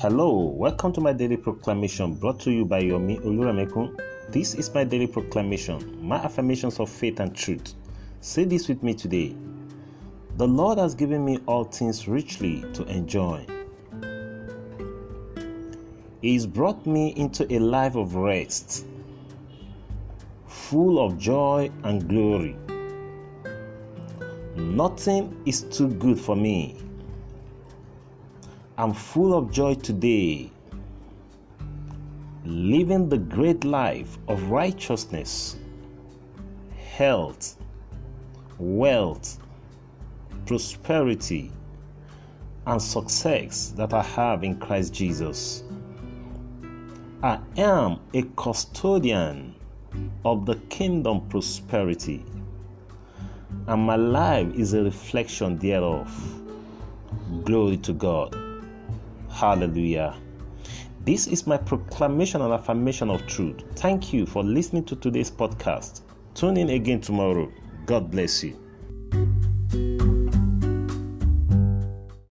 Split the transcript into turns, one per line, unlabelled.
Hello, welcome to my daily proclamation brought to you by Yomi Oluramekun. This is my daily proclamation, my affirmations of faith and truth. Say this with me today. The Lord has given me all things richly to enjoy. He has brought me into a life of rest, full of joy and glory. Nothing is too good for me. I'm full of joy today, living the great life of righteousness, health, wealth, prosperity, and success that I have in Christ Jesus. I am a custodian of the kingdom prosperity, and my life is a reflection thereof. Glory to God. Hallelujah. This is my proclamation and affirmation of truth. Thank you for listening to today's podcast. Tune in again tomorrow. God bless you.